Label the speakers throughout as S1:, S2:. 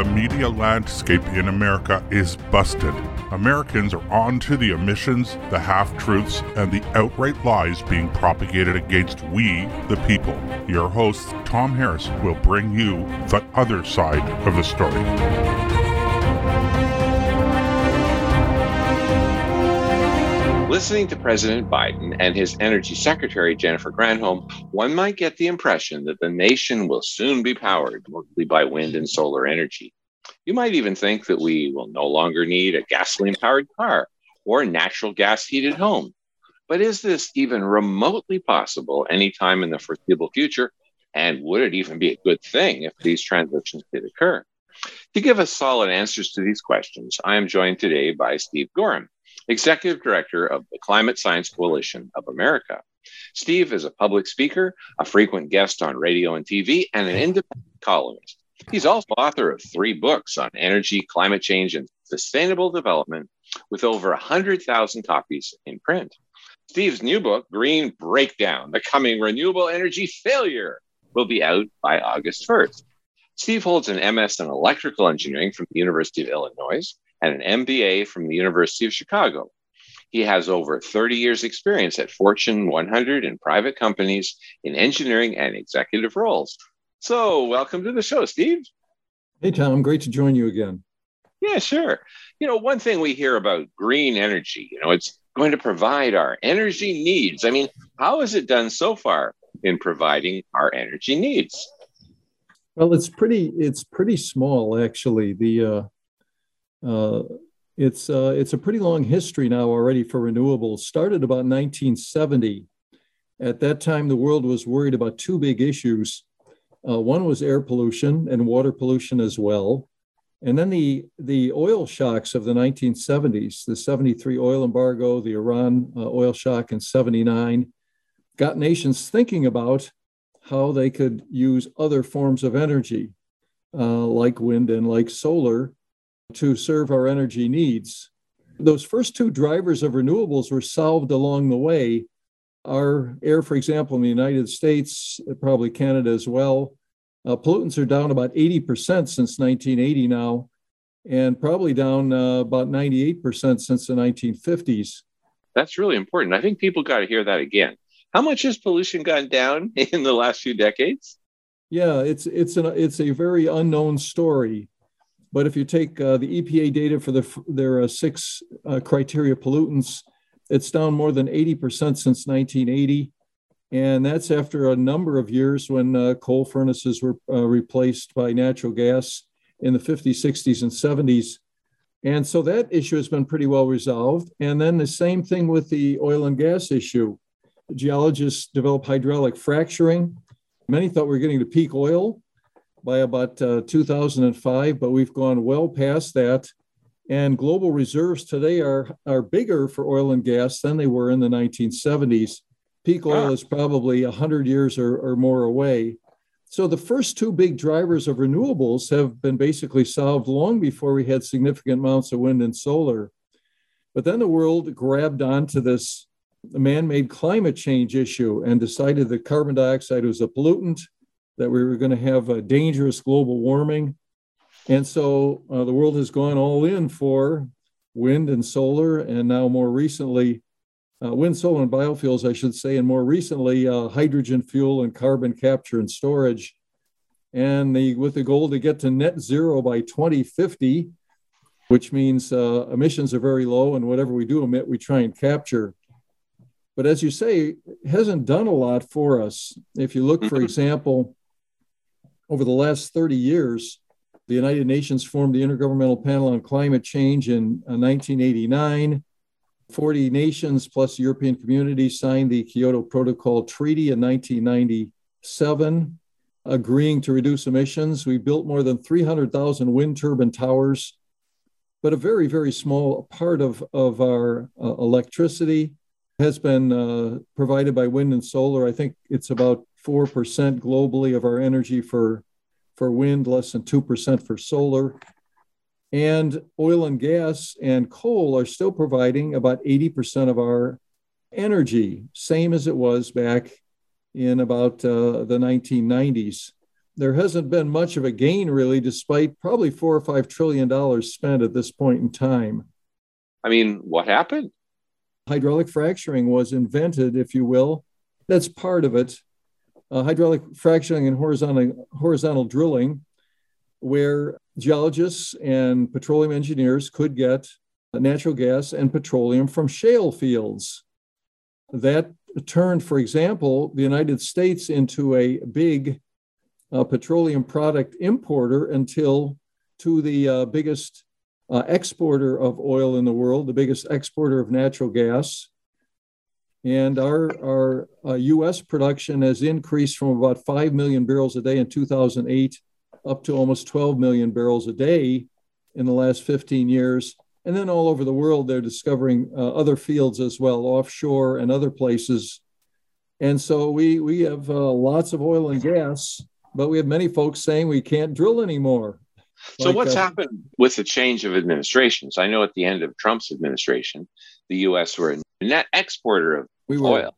S1: The media landscape in America is busted. Americans are on to the omissions, the half truths, and the outright lies being propagated against we, the people. Your host, Tom Harris, will bring you the other side of the story.
S2: Listening to President Biden and his Energy Secretary, Jennifer Granholm, one might get the impression that the nation will soon be powered mostly by wind and solar energy. You might even think that we will no longer need a gasoline powered car or natural gas heated home. But is this even remotely possible anytime in the foreseeable future? And would it even be a good thing if these transitions did occur? To give us solid answers to these questions, I am joined today by Steve Goreham. Executive Director of the Climate Science Coalition of America. Steve is a public speaker, a frequent guest on radio and TV, and an independent columnist. He's also author of three books on energy, climate change, and sustainable development, with over 100,000 copies in print. Steve's new book, Green Breakdown The Coming Renewable Energy Failure, will be out by August 1st. Steve holds an MS in electrical engineering from the University of Illinois and an MBA from the University of Chicago. He has over 30 years' experience at Fortune 100 and private companies in engineering and executive roles. So, welcome to the show, Steve.
S3: Hey, Tom. Great to join you again.
S2: Yeah, sure. You know, one thing we hear about green energy, you know, it's going to provide our energy needs. I mean, how has it done so far in providing our energy needs?
S3: Well, it's pretty it's pretty small actually. The uh, uh, it's uh, it's a pretty long history now already for renewables. Started about 1970. At that time, the world was worried about two big issues. Uh, one was air pollution and water pollution as well, and then the the oil shocks of the 1970s, the 73 oil embargo, the Iran uh, oil shock in 79, got nations thinking about how they could use other forms of energy, uh, like wind and like solar, to serve our energy needs. Those first two drivers of renewables were solved along the way. Our air, for example, in the United States, probably Canada as well, uh, pollutants are down about 80% since 1980 now, and probably down uh, about 98% since the 1950s.
S2: That's really important. I think people got to hear that again. How much has pollution gone down in the last few decades?
S3: Yeah, it's it's an it's a very unknown story. But if you take uh, the EPA data for the, their uh, six uh, criteria pollutants, it's down more than 80% since 1980. And that's after a number of years when uh, coal furnaces were uh, replaced by natural gas in the 50s, 60s, and 70s. And so that issue has been pretty well resolved. And then the same thing with the oil and gas issue. Geologists developed hydraulic fracturing. Many thought we were getting to peak oil by about uh, 2005, but we've gone well past that. And global reserves today are, are bigger for oil and gas than they were in the 1970s. Peak oil is probably 100 years or, or more away. So the first two big drivers of renewables have been basically solved long before we had significant amounts of wind and solar. But then the world grabbed onto this man made climate change issue and decided that carbon dioxide was a pollutant that we were going to have a dangerous global warming. And so uh, the world has gone all in for wind and solar, and now more recently, uh, wind, solar, and biofuels, I should say, and more recently, uh, hydrogen fuel and carbon capture and storage. And the, with the goal to get to net zero by 2050, which means uh, emissions are very low, and whatever we do emit, we try and capture. But as you say, hasn't done a lot for us. If you look, for mm-hmm. example, over the last 30 years, the United Nations formed the Intergovernmental Panel on Climate Change in 1989. Uh, 40 nations plus the European community signed the Kyoto Protocol Treaty in 1997, agreeing to reduce emissions. We built more than 300,000 wind turbine towers, but a very, very small part of, of our uh, electricity has been uh, provided by wind and solar. I think it's about 4% globally of our energy for, for wind, less than 2% for solar. And oil and gas and coal are still providing about 80% of our energy, same as it was back in about uh, the 1990s. there hasn't been much of a gain really, despite probably four or five trillion dollars spent at this point in time.
S2: I mean, what happened?
S3: Hydraulic fracturing was invented, if you will. That's part of it. Uh, hydraulic fracturing and horizontal, horizontal drilling, where geologists and petroleum engineers could get natural gas and petroleum from shale fields. That turned, for example, the United States into a big uh, petroleum product importer until to the uh, biggest uh, exporter of oil in the world, the biggest exporter of natural gas. And our, our US uh, production has increased from about 5 million barrels a day in 2008 up to almost 12 million barrels a day in the last 15 years. And then all over the world, they're discovering uh, other fields as well, offshore and other places. And so we, we have uh, lots of oil and gas, but we have many folks saying we can't drill anymore.
S2: So like, what's uh, happened with the change of administrations? I know at the end of Trump's administration, the U.S. were a net exporter of we were. oil.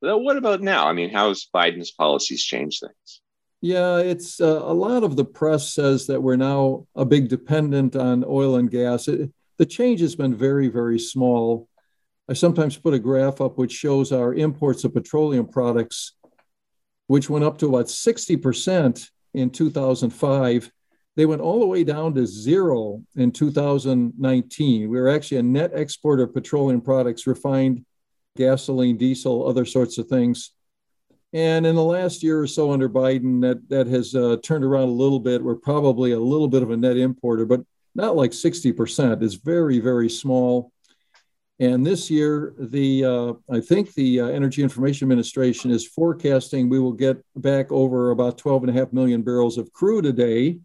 S2: But what about now? I mean, how's Biden's policies changed things?
S3: Yeah, it's uh, a lot of the press says that we're now a big dependent on oil and gas. It, the change has been very, very small. I sometimes put a graph up which shows our imports of petroleum products, which went up to about 60% in 2005 they went all the way down to zero in 2019. We were actually a net exporter of petroleum products, refined gasoline, diesel, other sorts of things. And in the last year or so under Biden, that, that has uh, turned around a little bit. We're probably a little bit of a net importer, but not like 60%. It's very, very small. And this year, the uh, I think the uh, Energy Information Administration is forecasting we will get back over about 12 and a half million barrels of crude a day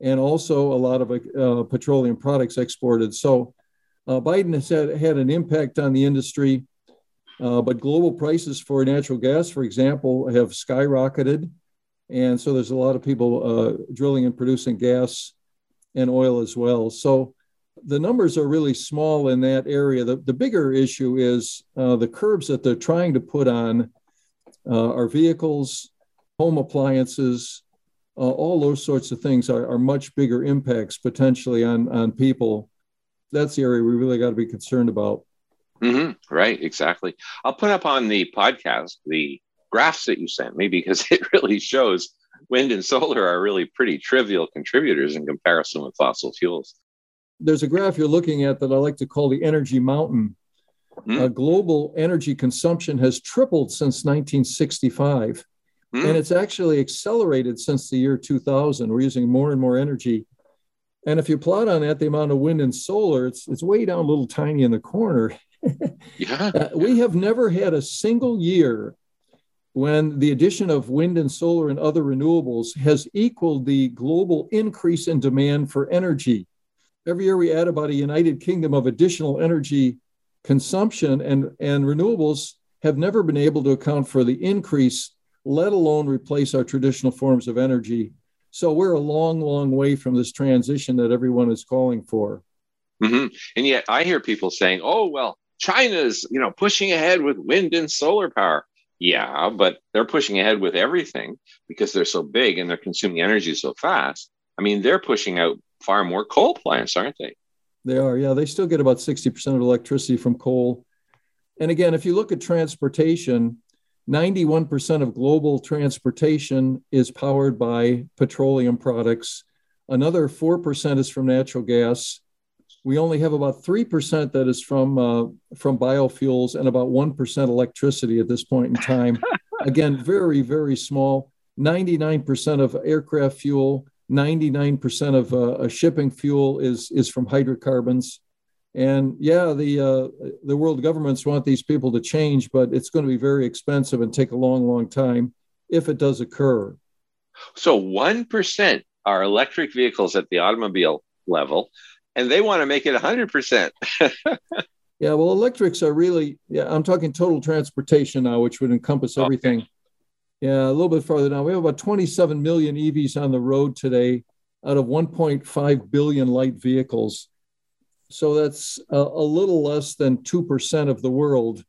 S3: and also a lot of uh, petroleum products exported. So uh, Biden has had, had an impact on the industry, uh, but global prices for natural gas, for example, have skyrocketed. And so there's a lot of people uh, drilling and producing gas and oil as well. So the numbers are really small in that area. The, the bigger issue is uh, the curbs that they're trying to put on uh, our vehicles, home appliances, uh, all those sorts of things are, are much bigger impacts potentially on, on people. That's the area we really got to be concerned about.
S2: Mm-hmm. Right, exactly. I'll put up on the podcast the graphs that you sent me because it really shows wind and solar are really pretty trivial contributors in comparison with fossil fuels.
S3: There's a graph you're looking at that I like to call the energy mountain. Mm-hmm. Uh, global energy consumption has tripled since 1965. Mm. And it's actually accelerated since the year 2000. We're using more and more energy. And if you plot on that the amount of wind and solar, it's, it's way down a little tiny in the corner. yeah. Uh, we have never had a single year when the addition of wind and solar and other renewables has equaled the global increase in demand for energy. Every year we add about a United Kingdom of additional energy consumption, and, and renewables have never been able to account for the increase let alone replace our traditional forms of energy. So we're a long, long way from this transition that everyone is calling for.
S2: Mm-hmm. And yet I hear people saying, oh, well, China's, you know, pushing ahead with wind and solar power. Yeah, but they're pushing ahead with everything because they're so big and they're consuming energy so fast. I mean, they're pushing out far more coal plants, aren't they?
S3: They are. Yeah, they still get about 60% of electricity from coal. And again, if you look at transportation, 91% of global transportation is powered by petroleum products. Another 4% is from natural gas. We only have about 3% that is from, uh, from biofuels and about 1% electricity at this point in time. Again, very, very small. 99% of aircraft fuel, 99% of uh, shipping fuel is, is from hydrocarbons. And yeah, the uh, the world governments want these people to change, but it's going to be very expensive and take a long, long time if it does occur.
S2: So one percent are electric vehicles at the automobile level, and they want to make it hundred percent.
S3: Yeah, well, electrics are really, yeah, I'm talking total transportation now, which would encompass everything. Okay. Yeah, a little bit farther down. We have about 27 million EVs on the road today out of 1.5 billion light vehicles. So that's a, a little less than 2% of the world.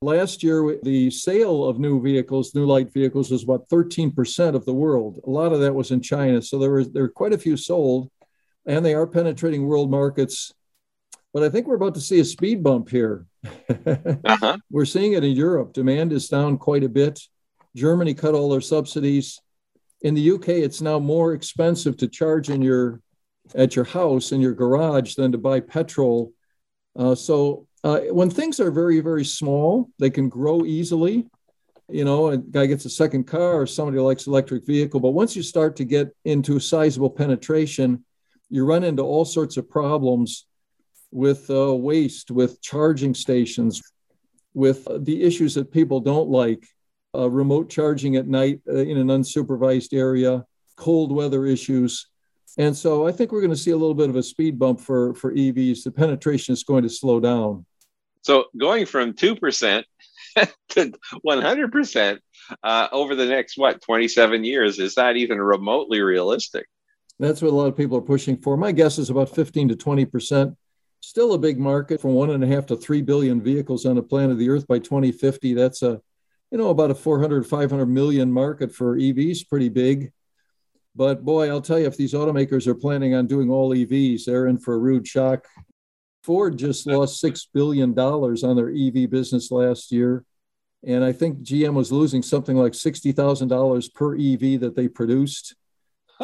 S3: Last year, the sale of new vehicles, new light vehicles, was about 13% of the world. A lot of that was in China. So there, was, there were quite a few sold, and they are penetrating world markets. But I think we're about to see a speed bump here. uh-huh. We're seeing it in Europe. Demand is down quite a bit. Germany cut all their subsidies. In the UK, it's now more expensive to charge in your at your house in your garage than to buy petrol. Uh, so uh, when things are very very small, they can grow easily. You know, a guy gets a second car or somebody likes electric vehicle. But once you start to get into a sizable penetration, you run into all sorts of problems with uh, waste, with charging stations, with the issues that people don't like, uh, remote charging at night uh, in an unsupervised area, cold weather issues. And so I think we're going to see a little bit of a speed bump for, for EVs. The penetration is going to slow down.
S2: So going from 2% to 100% uh, over the next, what, 27 years, is that even remotely realistic?
S3: That's what a lot of people are pushing for. My guess is about 15 to 20% still a big market from one and a half to three billion vehicles on the planet of the earth by 2050 that's a you know about a 400 500 million market for evs pretty big but boy i'll tell you if these automakers are planning on doing all evs they're in for a rude shock. Ford just lost six billion dollars on their ev business last year. And i think gm was losing something like $60000 per ev that they produced.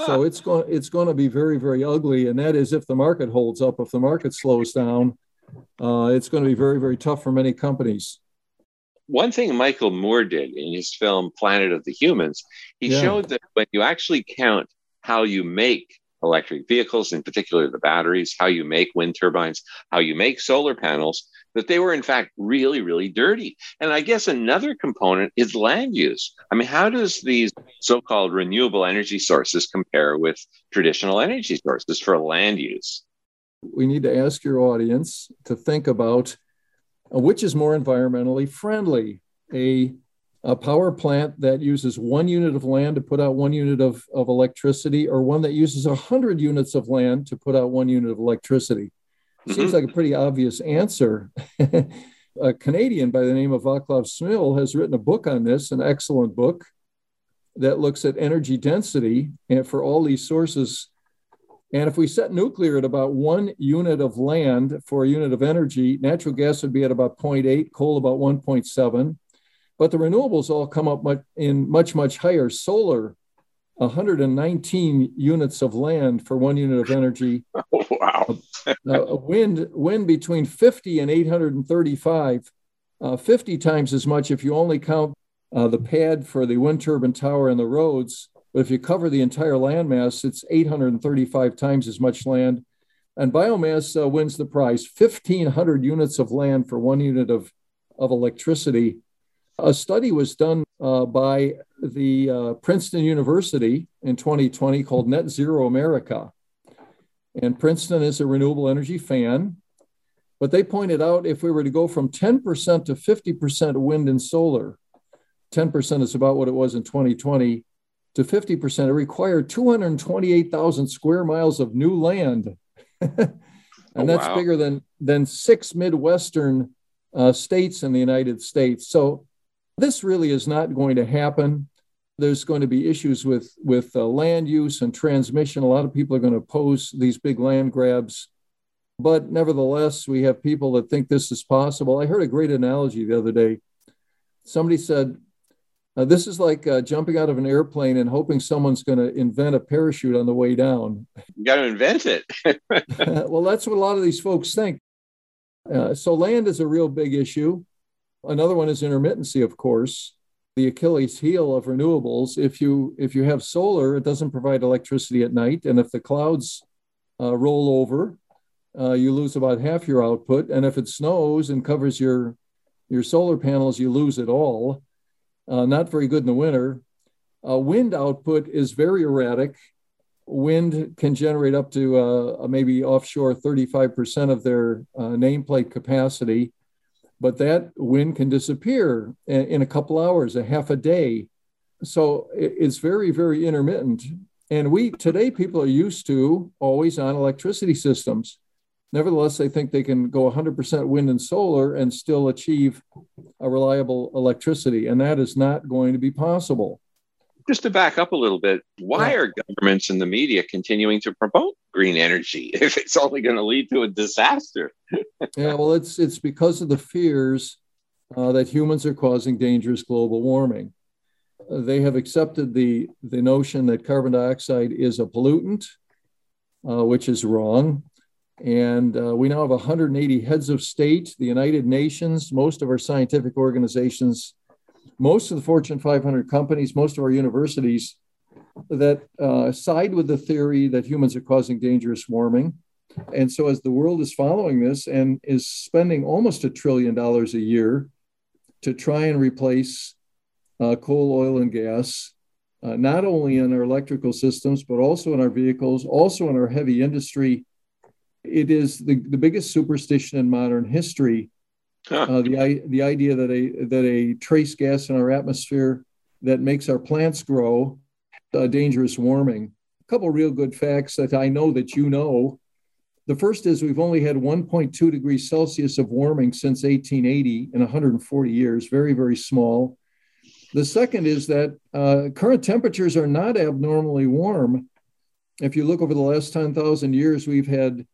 S3: So it's going it's going to be very very ugly, and that is if the market holds up. If the market slows down, uh, it's going to be very very tough for many companies.
S2: One thing Michael Moore did in his film Planet of the Humans, he yeah. showed that when you actually count how you make electric vehicles, in particular the batteries, how you make wind turbines, how you make solar panels, that they were in fact really, really dirty. And I guess another component is land use. I mean, how does these so-called renewable energy sources compare with traditional energy sources for land use?
S3: We need to ask your audience to think about which is more environmentally friendly, a a power plant that uses one unit of land to put out one unit of, of electricity, or one that uses 100 units of land to put out one unit of electricity? Mm-hmm. Seems like a pretty obvious answer. a Canadian by the name of Vaclav Smil has written a book on this, an excellent book that looks at energy density and for all these sources. And if we set nuclear at about one unit of land for a unit of energy, natural gas would be at about 0.8, coal about 1.7 but the renewables all come up much, in much, much higher. Solar, 119 units of land for one unit of energy.
S2: Oh, wow.
S3: uh, wind, wind between 50 and 835, uh, 50 times as much if you only count uh, the pad for the wind turbine tower and the roads. But if you cover the entire landmass, it's 835 times as much land. And biomass uh, wins the prize 1,500 units of land for one unit of, of electricity. A study was done uh, by the uh, Princeton University in 2020 called Net Zero America. And Princeton is a renewable energy fan. But they pointed out if we were to go from 10% to 50% wind and solar, 10% is about what it was in 2020, to 50%, it required 228,000 square miles of new land. and oh, that's wow. bigger than, than six Midwestern uh, states in the United States. So this really is not going to happen. There's going to be issues with, with uh, land use and transmission. A lot of people are going to oppose these big land grabs. But nevertheless, we have people that think this is possible. I heard a great analogy the other day. Somebody said, uh, This is like uh, jumping out of an airplane and hoping someone's going to invent a parachute on the way down.
S2: You got to invent it.
S3: well, that's what a lot of these folks think. Uh, so, land is a real big issue. Another one is intermittency, of course, the Achilles heel of renewables. If you if you have solar, it doesn't provide electricity at night, and if the clouds uh, roll over, uh, you lose about half your output. And if it snows and covers your your solar panels, you lose it all. Uh, not very good in the winter. Uh, wind output is very erratic. Wind can generate up to uh, maybe offshore 35% of their uh, nameplate capacity but that wind can disappear in a couple hours, a half a day. So it's very, very intermittent. And we today, people are used to always on electricity systems. Nevertheless, they think they can go 100% wind and solar and still achieve a reliable electricity, and that is not going to be possible.
S2: Just to back up a little bit, why yeah. are governments and the media continuing to promote green energy if it's only going to lead to a disaster?
S3: yeah, well, it's it's because of the fears uh, that humans are causing dangerous global warming. Uh, they have accepted the the notion that carbon dioxide is a pollutant, uh, which is wrong. And uh, we now have 180 heads of state, the United Nations, most of our scientific organizations, most of the Fortune 500 companies, most of our universities that uh, side with the theory that humans are causing dangerous warming. And so, as the world is following this and is spending almost a trillion dollars a year to try and replace uh, coal, oil, and gas, uh, not only in our electrical systems, but also in our vehicles, also in our heavy industry, it is the, the biggest superstition in modern history. Huh. Uh, the, the idea that a, that a trace gas in our atmosphere that makes our plants grow, uh, dangerous warming. A couple real good facts that I know that you know. The first is we've only had 1.2 degrees Celsius of warming since 1880 in 140 years, very, very small. The second is that uh, current temperatures are not abnormally warm. If you look over the last 10,000 years, we've had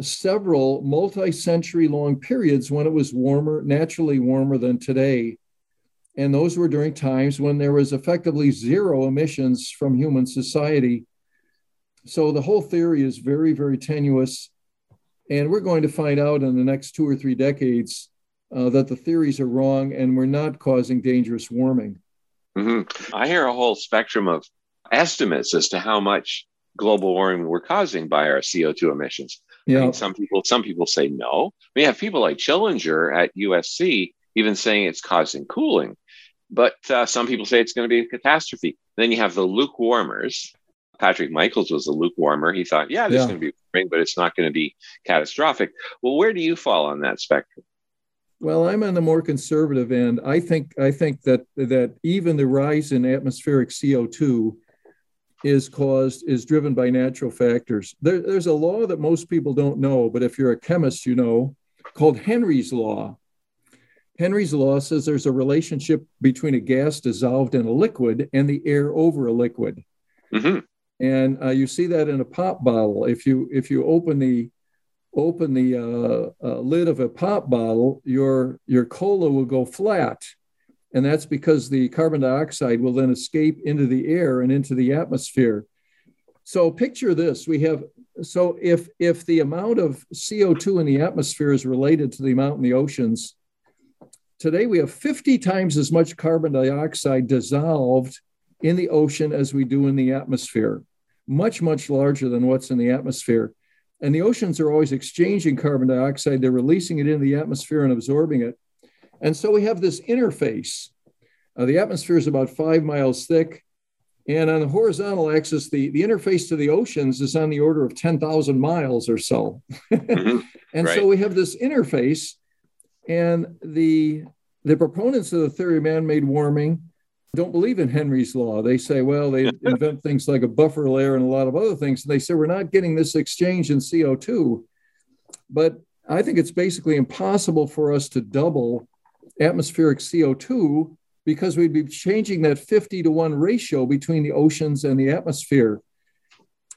S3: several multi century long periods when it was warmer, naturally warmer than today. And those were during times when there was effectively zero emissions from human society. So the whole theory is very, very tenuous. And we're going to find out in the next two or three decades uh, that the theories are wrong and we're not causing dangerous warming.
S2: Mm-hmm. I hear a whole spectrum of estimates as to how much global warming we're causing by our CO2 emissions. Yeah. I mean, some people some people say no. We have people like Chilingar at USC even saying it's causing cooling, but uh, some people say it's going to be a catastrophe. Then you have the lukewarmers. Patrick Michaels was a lukewarmer. He thought, yeah, there's yeah. going to be warming, but it's not going to be catastrophic. Well, where do you fall on that spectrum?
S3: Well, I'm on the more conservative end. I think I think that that even the rise in atmospheric CO2 is caused is driven by natural factors. There, there's a law that most people don't know, but if you're a chemist, you know, called Henry's law. Henry's law says there's a relationship between a gas dissolved in a liquid and the air over a liquid. Mm-hmm. And uh, you see that in a pop bottle. If you if you open the open the uh, uh, lid of a pop bottle, your your cola will go flat and that's because the carbon dioxide will then escape into the air and into the atmosphere. So picture this, we have so if if the amount of CO2 in the atmosphere is related to the amount in the oceans, today we have 50 times as much carbon dioxide dissolved in the ocean as we do in the atmosphere. Much much larger than what's in the atmosphere. And the oceans are always exchanging carbon dioxide, they're releasing it into the atmosphere and absorbing it. And so we have this interface. Uh, the atmosphere is about five miles thick. And on the horizontal axis, the, the interface to the oceans is on the order of 10,000 miles or so. mm-hmm. And right. so we have this interface. And the, the proponents of the theory of man made warming don't believe in Henry's law. They say, well, they invent things like a buffer layer and a lot of other things. And they say, we're not getting this exchange in CO2. But I think it's basically impossible for us to double atmospheric CO2 because we'd be changing that 50 to 1 ratio between the oceans and the atmosphere.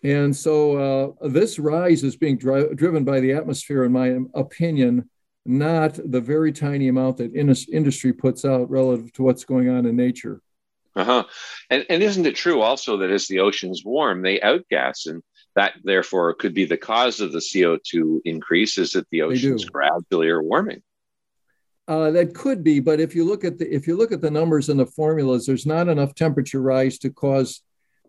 S3: And so uh, this rise is being dri- driven by the atmosphere, in my opinion, not the very tiny amount that in- industry puts out relative to what's going on in nature.
S2: Uh huh. And, and isn't it true also that as the oceans warm, they outgas, and that therefore could be the cause of the CO2 increase? Is that the oceans gradually are warming?
S3: Uh, that could be, but if you look at the if you look at the numbers and the formulas, there's not enough temperature rise to cause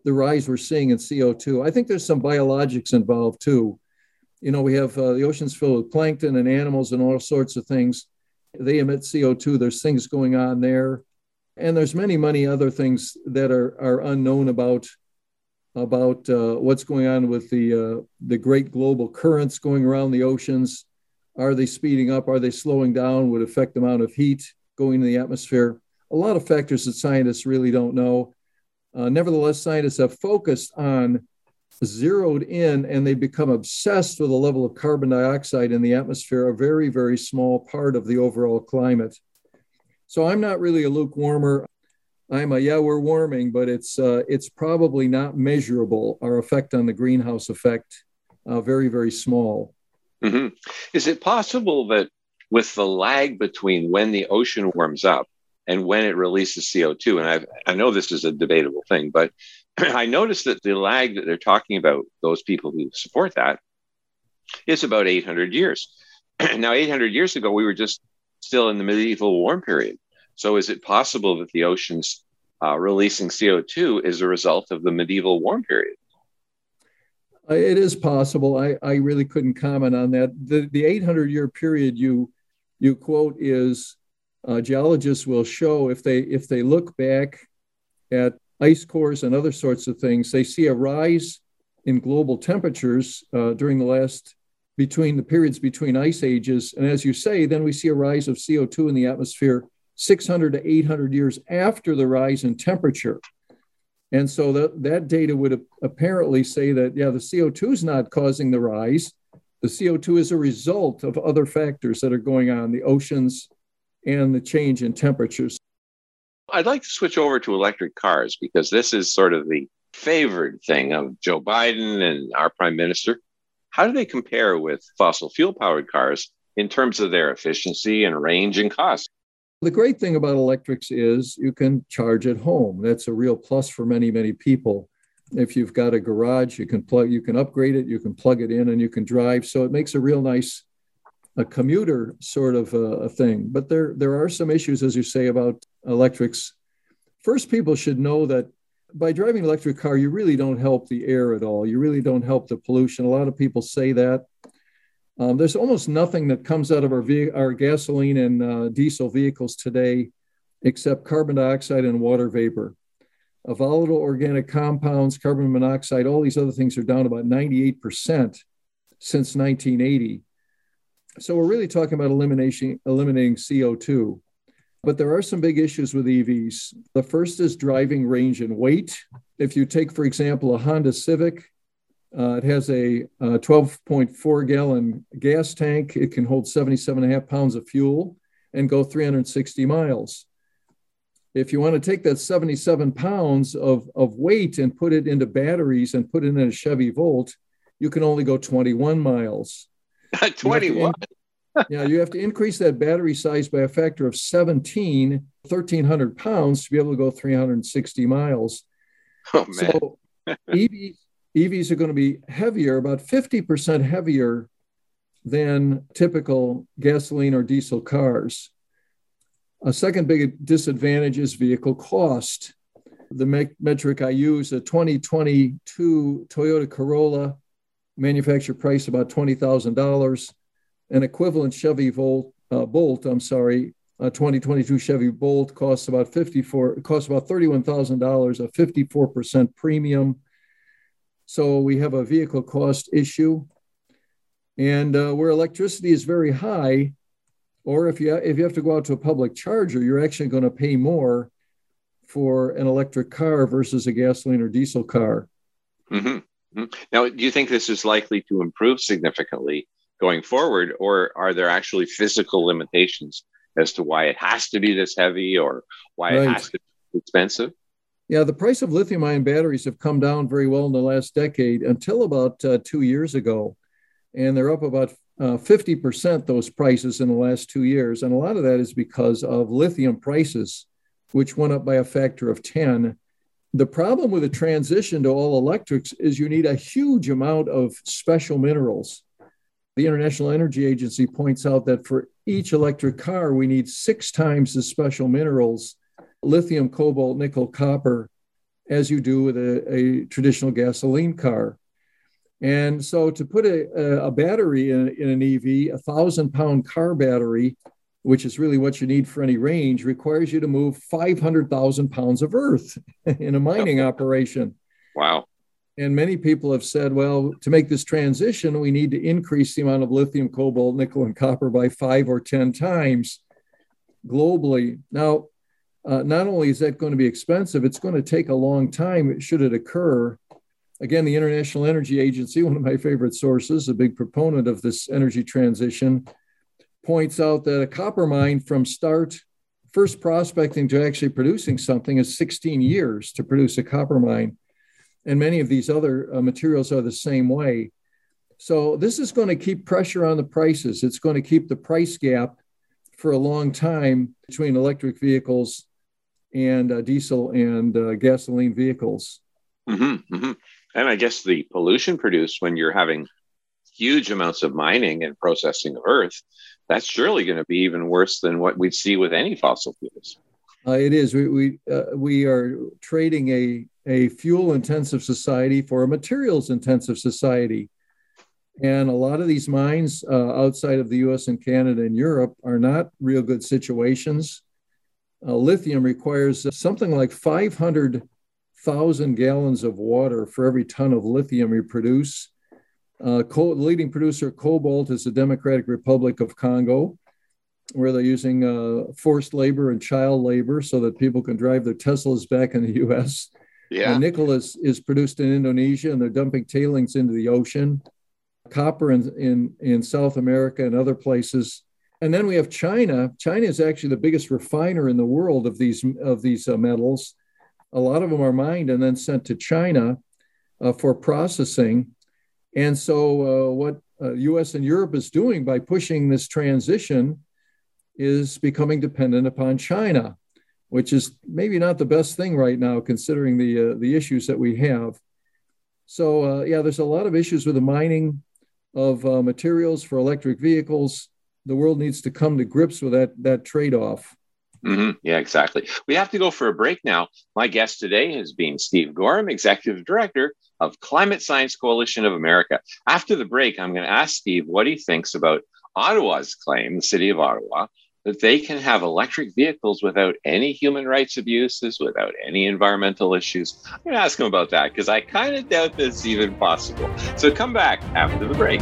S3: the rise we're seeing in CO2. I think there's some biologics involved too. You know, we have uh, the oceans filled with plankton and animals and all sorts of things. They emit CO2. There's things going on there, and there's many, many other things that are are unknown about about uh, what's going on with the uh, the great global currents going around the oceans are they speeding up? Are they slowing down? Would affect the amount of heat going in the atmosphere. A lot of factors that scientists really don't know. Uh, nevertheless, scientists have focused on zeroed in and they become obsessed with the level of carbon dioxide in the atmosphere, a very, very small part of the overall climate. So I'm not really a lukewarmer. I'm a yeah, we're warming, but it's uh, it's probably not measurable. Our effect on the greenhouse effect, uh, very very small.
S2: Mm-hmm. Is it possible that with the lag between when the ocean warms up and when it releases CO2, and I've, I know this is a debatable thing, but I noticed that the lag that they're talking about, those people who support that, is about 800 years. now, 800 years ago, we were just still in the medieval warm period. So, is it possible that the oceans uh, releasing CO2 is a result of the medieval warm period?
S3: Uh, it is possible. I, I really couldn't comment on that. The, the 800 year period you, you quote is uh, geologists will show if they if they look back at ice cores and other sorts of things, they see a rise in global temperatures uh, during the last between the periods between ice ages. And as you say, then we see a rise of CO2 in the atmosphere 600 to 800 years after the rise in temperature. And so that, that data would apparently say that, yeah, the CO2 is not causing the rise. The CO2 is a result of other factors that are going on, the oceans and the change in temperatures.
S2: I'd like to switch over to electric cars because this is sort of the favored thing of Joe Biden and our prime minister. How do they compare with fossil fuel powered cars in terms of their efficiency and range and cost?
S3: The great thing about electrics is you can charge at home. That's a real plus for many, many people. If you've got a garage, you can plug, you can upgrade it, you can plug it in, and you can drive. So it makes a real nice a commuter sort of a, a, thing. But there, there are some issues, as you say, about electrics. First, people should know that by driving an electric car, you really don't help the air at all. You really don't help the pollution. A lot of people say that. Um, there's almost nothing that comes out of our, ve- our gasoline and uh, diesel vehicles today except carbon dioxide and water vapor. Volatile organic compounds, carbon monoxide, all these other things are down about 98% since 1980. So we're really talking about elimination, eliminating CO2. But there are some big issues with EVs. The first is driving range and weight. If you take, for example, a Honda Civic, uh, it has a, a 12.4 gallon gas tank. It can hold 77 and a half pounds of fuel and go 360 miles. If you want to take that 77 pounds of, of weight and put it into batteries and put it in a Chevy Volt, you can only go 21 miles.
S2: 21.
S3: yeah, you have to increase that battery size by a factor of 17, 1,300 pounds to be able to go 360 miles.
S2: Oh, man. So
S3: EVs, EVs are going to be heavier, about 50% heavier than typical gasoline or diesel cars. A second big disadvantage is vehicle cost. The me- metric I use, a 2022 Toyota Corolla manufacturer price about $20,000. An equivalent Chevy Volt, uh, Bolt, I'm sorry, a 2022 Chevy Bolt costs about 54, costs about $31,000, a 54% premium. So we have a vehicle cost issue. And uh, where electricity is very high, or if you, if you have to go out to a public charger, you're actually going to pay more for an electric car versus a gasoline or diesel car.
S2: Mm-hmm. Mm-hmm. Now, do you think this is likely to improve significantly going forward, or are there actually physical limitations as to why it has to be this heavy or why right. it has to be expensive?
S3: Yeah, the price of lithium ion batteries have come down very well in the last decade until about uh, two years ago. And they're up about uh, 50%, those prices in the last two years. And a lot of that is because of lithium prices, which went up by a factor of 10 the problem with the transition to all electrics is you need a huge amount of special minerals. The International Energy Agency points out that for each electric car, we need six times the special minerals lithium, cobalt, nickel, copper as you do with a, a traditional gasoline car. And so to put a, a battery in, in an EV, a thousand pound car battery, which is really what you need for any range, requires you to move 500,000 pounds of earth in a mining operation.
S2: Wow.
S3: And many people have said, well, to make this transition, we need to increase the amount of lithium, cobalt, nickel, and copper by five or 10 times globally. Now, uh, not only is that going to be expensive, it's going to take a long time, should it occur. again, the International Energy Agency, one of my favorite sources, a big proponent of this energy transition, points out that a copper mine from start, first prospecting to actually producing something is 16 years to produce a copper mine. And many of these other uh, materials are the same way. So this is going to keep pressure on the prices. It's going to keep the price gap for a long time between electric vehicles and uh, diesel and uh, gasoline vehicles.
S2: Mm-hmm, mm-hmm. And I guess the pollution produced when you're having huge amounts of mining and processing of earth, that's surely going to be even worse than what we'd see with any fossil fuels.
S3: Uh, it is. We we, uh, we are trading a a fuel intensive society for a materials intensive society. And a lot of these mines uh, outside of the US and Canada and Europe are not real good situations. Uh, lithium requires something like 500,000 gallons of water for every ton of lithium you produce. Uh, co- leading producer cobalt is the Democratic Republic of Congo, where they're using uh, forced labor and child labor so that people can drive their Teslas back in the US.
S2: Yeah.
S3: nickel is, is produced in Indonesia and they're dumping tailings into the ocean. Copper in, in, in South America and other places. And then we have China. China is actually the biggest refiner in the world of these, of these uh, metals. A lot of them are mined and then sent to China uh, for processing. And so, uh, what US uh, and Europe is doing by pushing this transition is becoming dependent upon China which is maybe not the best thing right now, considering the uh, the issues that we have. So uh, yeah, there's a lot of issues with the mining of materials for electric vehicles. The world needs to come to grips with that that trade off.
S2: Mm-hmm. Yeah, exactly. We have to go for a break now. My guest today has been Steve Goreham, Executive Director of Climate Science Coalition of America. After the break, I'm going to ask Steve what he thinks about Ottawa's claim, the city of Ottawa, that they can have electric vehicles without any human rights abuses, without any environmental issues. I'm going to ask him about that because I kind of doubt that's even possible. So come back after the break.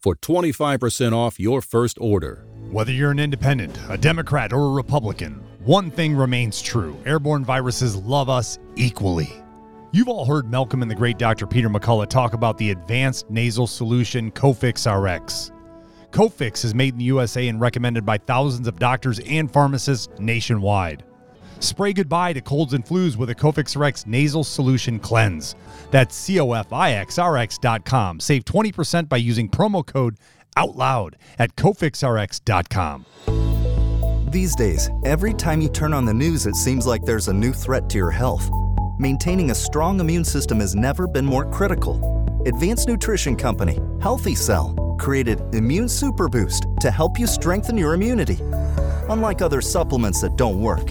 S4: for 25% off your first order.
S5: Whether you're an independent, a Democrat, or a Republican, one thing remains true airborne viruses love us equally. You've all heard Malcolm and the great Dr. Peter McCullough talk about the advanced nasal solution Cofix RX. Cofix is made in the USA and recommended by thousands of doctors and pharmacists nationwide. Spray goodbye to colds and flus with a Cofix nasal solution cleanse. That's cofixrx.com. Save 20% by using promo code OUTLOUD at cofixrx.com.
S6: These days, every time you turn on the news, it seems like there's a new threat to your health. Maintaining a strong immune system has never been more critical. Advanced Nutrition Company, Healthy Cell, created Immune Super Boost to help you strengthen your immunity. Unlike other supplements that don't work,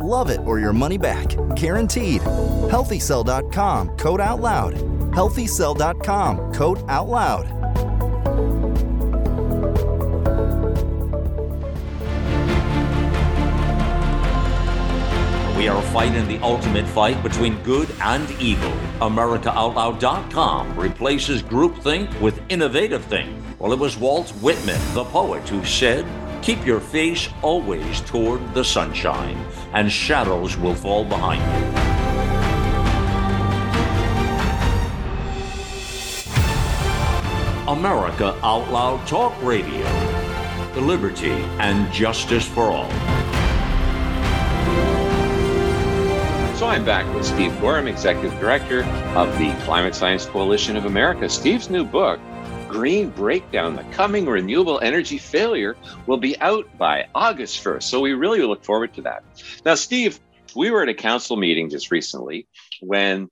S6: Love it or your money back. Guaranteed. Healthycell.com code out loud. Healthycell.com code out loud.
S7: We are fighting the ultimate fight between good and evil. AmericaOutloud.com replaces groupthink with innovative think. Well, it was Walt Whitman, the poet, who said, Keep your face always toward the sunshine, and shadows will fall behind you. America Out Loud Talk Radio. The liberty and justice for all.
S2: So I'm back with Steve Goreham, Executive Director of the Climate Science Coalition of America. Steve's new book, Green Breakdown, The Coming Renewable Energy Failure, will be out by August 1st. So we really look forward to that. Now, Steve, we were at a council meeting just recently when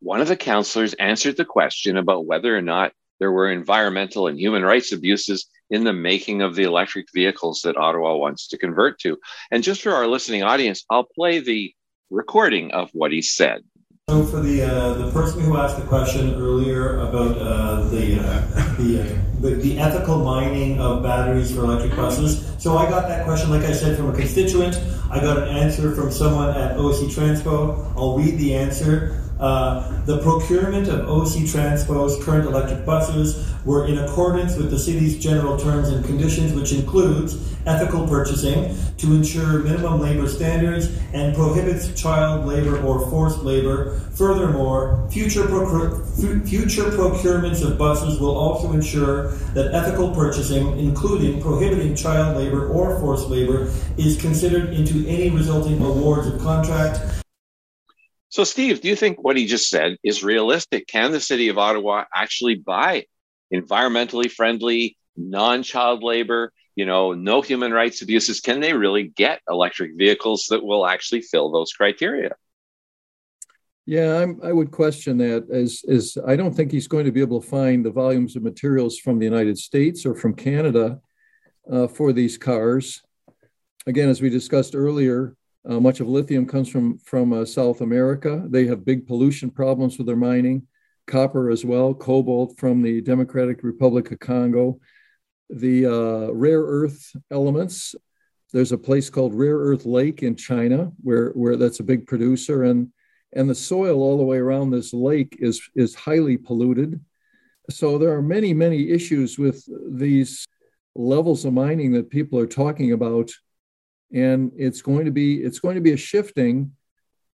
S2: one of the counselors answered the question about whether or not there were environmental and human rights abuses in the making of the electric vehicles that Ottawa wants to convert to. And just for our listening audience, I'll play the recording of what he said.
S8: So for the uh, the person who asked the question earlier about uh, the, uh, the, uh, the, the ethical mining of batteries for electric buses, so I got that question, like I said, from a constituent. I got an answer from someone at OC Transpo. I'll read the answer. Uh, the procurement of OC Transpo's current electric buses were in accordance with the city's general terms and conditions, which includes ethical purchasing to ensure minimum labor standards and prohibits child labor or forced labor. Furthermore, future, future procurements of buses will also ensure that ethical purchasing, including prohibiting child labor or forced labor, is considered into any resulting awards of contract
S2: so, Steve, do you think what he just said is realistic? Can the city of Ottawa actually buy environmentally friendly, non child labor, you know, no human rights abuses? Can they really get electric vehicles that will actually fill those criteria?
S3: Yeah, I'm, i would question that as, as I don't think he's going to be able to find the volumes of materials from the United States or from Canada uh, for these cars. Again, as we discussed earlier, uh, much of lithium comes from from uh, South America. They have big pollution problems with their mining, copper as well, cobalt from the Democratic Republic of Congo. The uh, rare earth elements. There's a place called Rare Earth Lake in China where where that's a big producer, and and the soil all the way around this lake is is highly polluted. So there are many many issues with these levels of mining that people are talking about and it's going to be it's going to be a shifting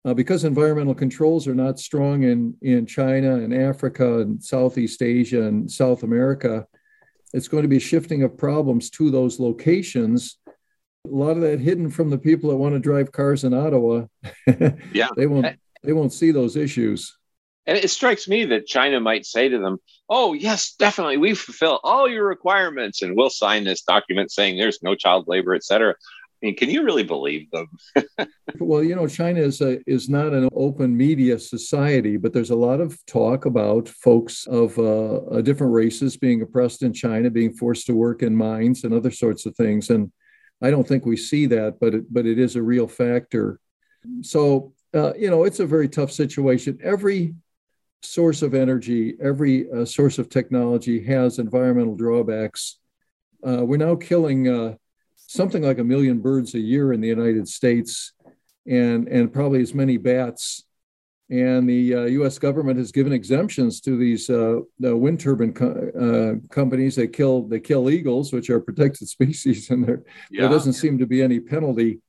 S3: uh, because environmental controls are not strong in in China and Africa and Southeast Asia and South America. It's going to be a shifting of problems to those locations. A lot of that hidden from the people that want to drive cars in Ottawa.
S2: yeah,
S3: they won't they won't see those issues.
S2: And it strikes me that China might say to them, "Oh yes, definitely, we fulfill all your requirements, and we'll sign this document saying there's no child labor, etc." I mean, can you really believe them?
S3: well, you know, China is a, is not an open media society, but there's a lot of talk about folks of uh, different races being oppressed in China, being forced to work in mines and other sorts of things. And I don't think we see that, but it, but it is a real factor. So uh, you know, it's a very tough situation. Every source of energy, every uh, source of technology has environmental drawbacks. Uh, we're now killing uh, something like a million birds a year in the United States, and and probably as many bats. And the uh, U.S. government has given exemptions to these uh, the wind turbine co- uh, companies. They kill they kill eagles, which are protected species, and there yeah. there doesn't seem to be any penalty.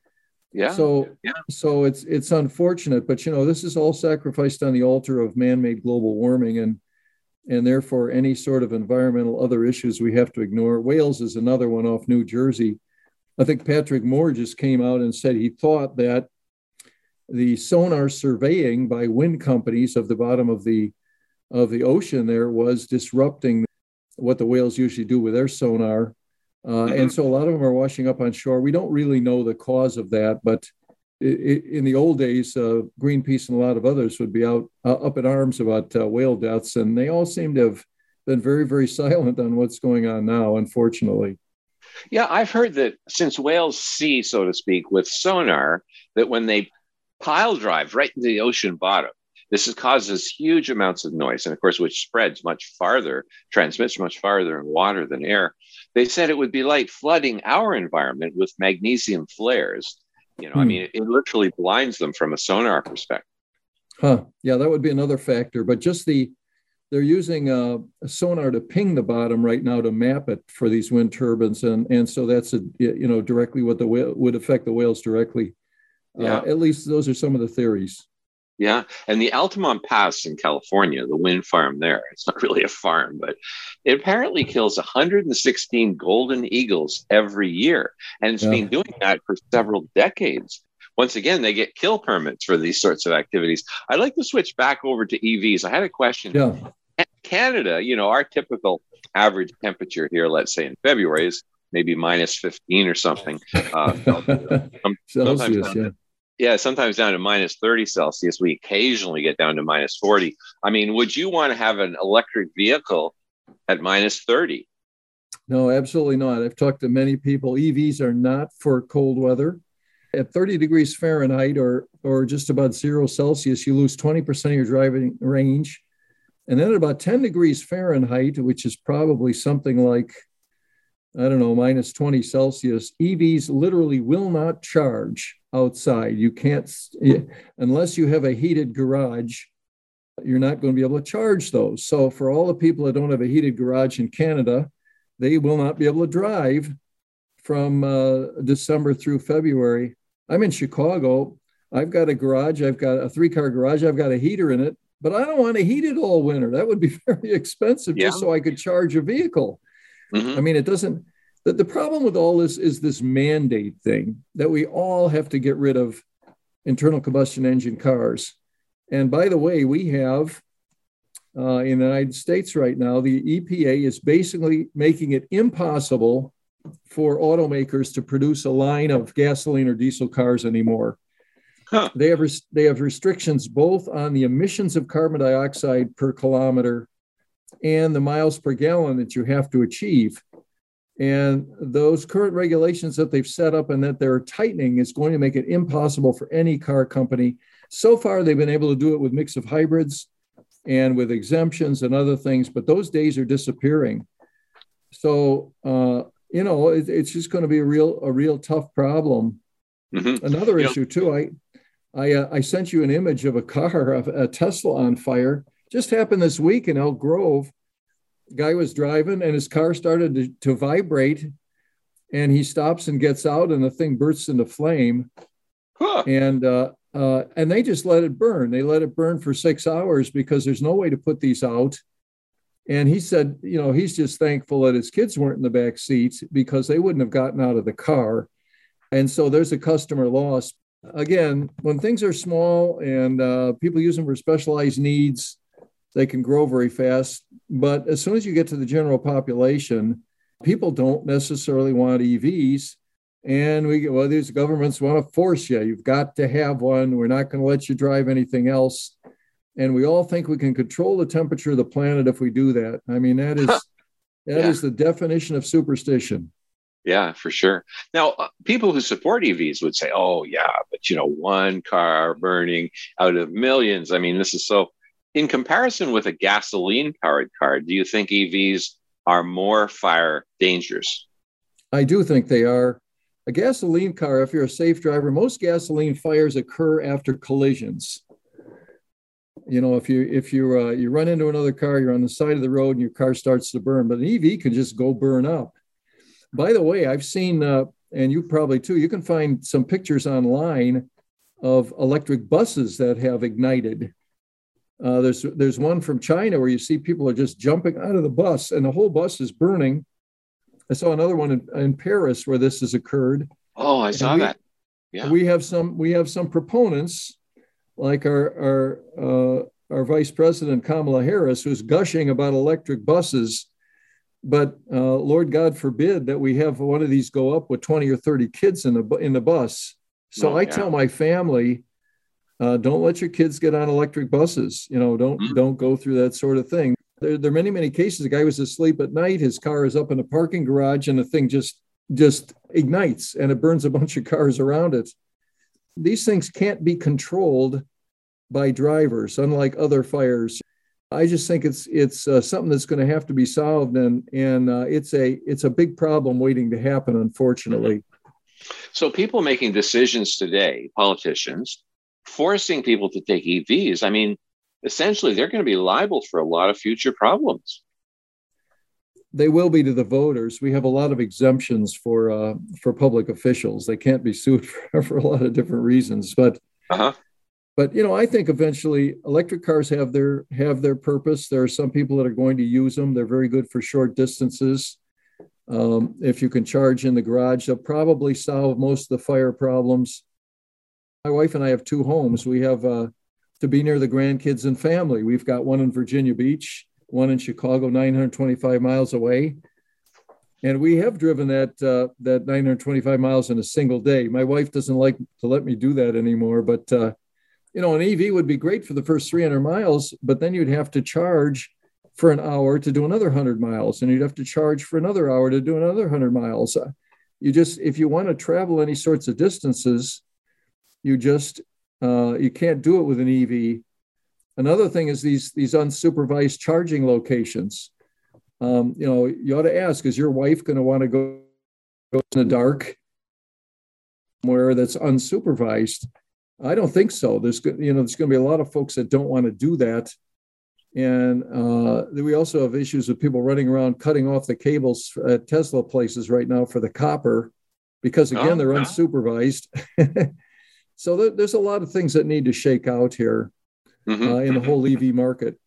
S2: Yeah.
S3: So
S2: yeah.
S3: so it's it's unfortunate, but you know this is all sacrificed on the altar of man-made global warming, and and therefore any sort of environmental other issues we have to ignore. Whales is another one off New Jersey I think Patrick Moore just came out and said he thought that the sonar surveying by wind companies of the bottom of the of the ocean there was disrupting what the whales usually do with their sonar. Uh, mm-hmm. And so a lot of them are washing up on shore. We don't really know the cause of that, but it, it, in the old days, uh, Greenpeace and a lot of others would be out uh, up in arms about uh, whale deaths, and they all seem to have been very, very silent on what's going on now, unfortunately.
S2: Yeah, I've heard that since whales see, so to speak, with sonar, that when they pile drive right into the ocean bottom, this is, causes huge amounts of noise, and of course, which spreads much farther, transmits much farther in water than air. They said it would be like flooding our environment with magnesium flares. You know, hmm. I mean, it, it literally blinds them from a sonar perspective.
S3: Huh. Yeah, that would be another factor. But just the they're using a, a, sonar to ping the bottom right now to map it for these wind turbines, and and so that's a you know directly what the whale would affect the whales directly. Uh, yeah. Uh, at least those are some of the theories.
S2: Yeah, and the Altamont Pass in California, the wind farm there, it's not really a farm, but it apparently kills 116 golden eagles every year. And it's yeah. been doing that for several decades. Once again, they get kill permits for these sorts of activities. I'd like to switch back over to EVs. I had a question.
S3: Yeah.
S2: Canada, you know, our typical average temperature here, let's say in February, is maybe minus 15 or something. Uh,
S3: Celsius, yeah
S2: yeah, sometimes down to minus 30 Celsius. We occasionally get down to minus 40. I mean, would you want to have an electric vehicle at minus 30?
S3: No, absolutely not. I've talked to many people. EVs are not for cold weather. At 30 degrees Fahrenheit or, or just about zero Celsius, you lose 20% of your driving range. And then at about 10 degrees Fahrenheit, which is probably something like, I don't know, minus 20 Celsius, EVs literally will not charge outside. You can't, unless you have a heated garage, you're not going to be able to charge those. So, for all the people that don't have a heated garage in Canada, they will not be able to drive from uh, December through February. I'm in Chicago. I've got a garage. I've got a three car garage. I've got a heater in it, but I don't want to heat it all winter. That would be very expensive yeah. just so I could charge a vehicle. Mm-hmm. I mean, it doesn't, the, the problem with all this is this mandate thing that we all have to get rid of internal combustion engine cars. And by the way, we have uh, in the United States right now, the EPA is basically making it impossible for automakers to produce a line of gasoline or diesel cars anymore. Huh. They have res- they have restrictions both on the emissions of carbon dioxide per kilometer and the miles per gallon that you have to achieve. And those current regulations that they've set up and that they're tightening is going to make it impossible for any car company. So far, they've been able to do it with mix of hybrids and with exemptions and other things, but those days are disappearing. So, uh, you know, it, it's just going to be a real, a real tough problem. Mm-hmm. Another issue too. I, I, uh, I sent you an image of a car, a, a Tesla on fire. Just happened this week in Elk Grove guy was driving and his car started to, to vibrate and he stops and gets out and the thing bursts into flame huh. and uh, uh, and they just let it burn they let it burn for six hours because there's no way to put these out and he said you know he's just thankful that his kids weren't in the back seats because they wouldn't have gotten out of the car and so there's a customer loss again when things are small and uh, people use them for specialized needs they can grow very fast. But as soon as you get to the general population, people don't necessarily want EVs. And we well, these governments want to force you. You've got to have one. We're not going to let you drive anything else. And we all think we can control the temperature of the planet if we do that. I mean, that is that yeah. is the definition of superstition.
S2: Yeah, for sure. Now, uh, people who support EVs would say, "Oh, yeah, but you know, one car burning out of millions. I mean, this is so in comparison with a gasoline powered car, do you think EVs are more fire dangerous?
S3: I do think they are. A gasoline car, if you're a safe driver, most gasoline fires occur after collisions. You know, if you if you uh, you run into another car, you're on the side of the road and your car starts to burn, but an EV can just go burn up. By the way, I've seen, uh, and you probably too, you can find some pictures online of electric buses that have ignited uh, there's there's one from China where you see people are just jumping out of the bus and the whole bus is burning. I saw another one in, in Paris where this has occurred.
S2: Oh, I saw we, that.
S3: Yeah. We have some we have some proponents like our our uh, our vice president Kamala Harris who's gushing about electric buses. But uh, Lord God forbid that we have one of these go up with 20 or 30 kids in the in the bus. So oh, I yeah. tell my family uh, don't let your kids get on electric buses. You know, don't mm-hmm. don't go through that sort of thing. There, there are many many cases. A guy was asleep at night. His car is up in a parking garage, and the thing just just ignites and it burns a bunch of cars around it. These things can't be controlled by drivers, unlike other fires. I just think it's it's uh, something that's going to have to be solved, and and uh, it's a it's a big problem waiting to happen, unfortunately.
S2: So people making decisions today, politicians, forcing people to take EVs, I mean, essentially they're going to be liable for a lot of future problems.
S3: They will be to the voters. We have a lot of exemptions for uh, for public officials. They can't be sued for, for a lot of different reasons. But uh-huh. but you know, I think eventually electric cars have their have their purpose. There are some people that are going to use them. They're very good for short distances. Um, if you can charge in the garage, they'll probably solve most of the fire problems. My wife and I have two homes. We have uh, to be near the grandkids and family. We've got one in Virginia Beach, one in Chicago, 925 miles away. And we have driven that uh, that 925 miles in a single day. My wife doesn't like to let me do that anymore, but uh, you know, an EV would be great for the first 300 miles, but then you'd have to charge for an hour to do another 100 miles and you'd have to charge for another hour to do another 100 miles uh, you just if you want to travel any sorts of distances you just uh, you can't do it with an ev another thing is these these unsupervised charging locations. Um, you know you ought to ask is your wife going to want to go, go in the dark where that's unsupervised? I don't think so. There's you know there's going to be a lot of folks that don't want to do that. And uh, we also have issues with people running around cutting off the cables at Tesla places right now for the copper, because again, oh, they're unsupervised. so there's a lot of things that need to shake out here mm-hmm, uh, in the whole EV market.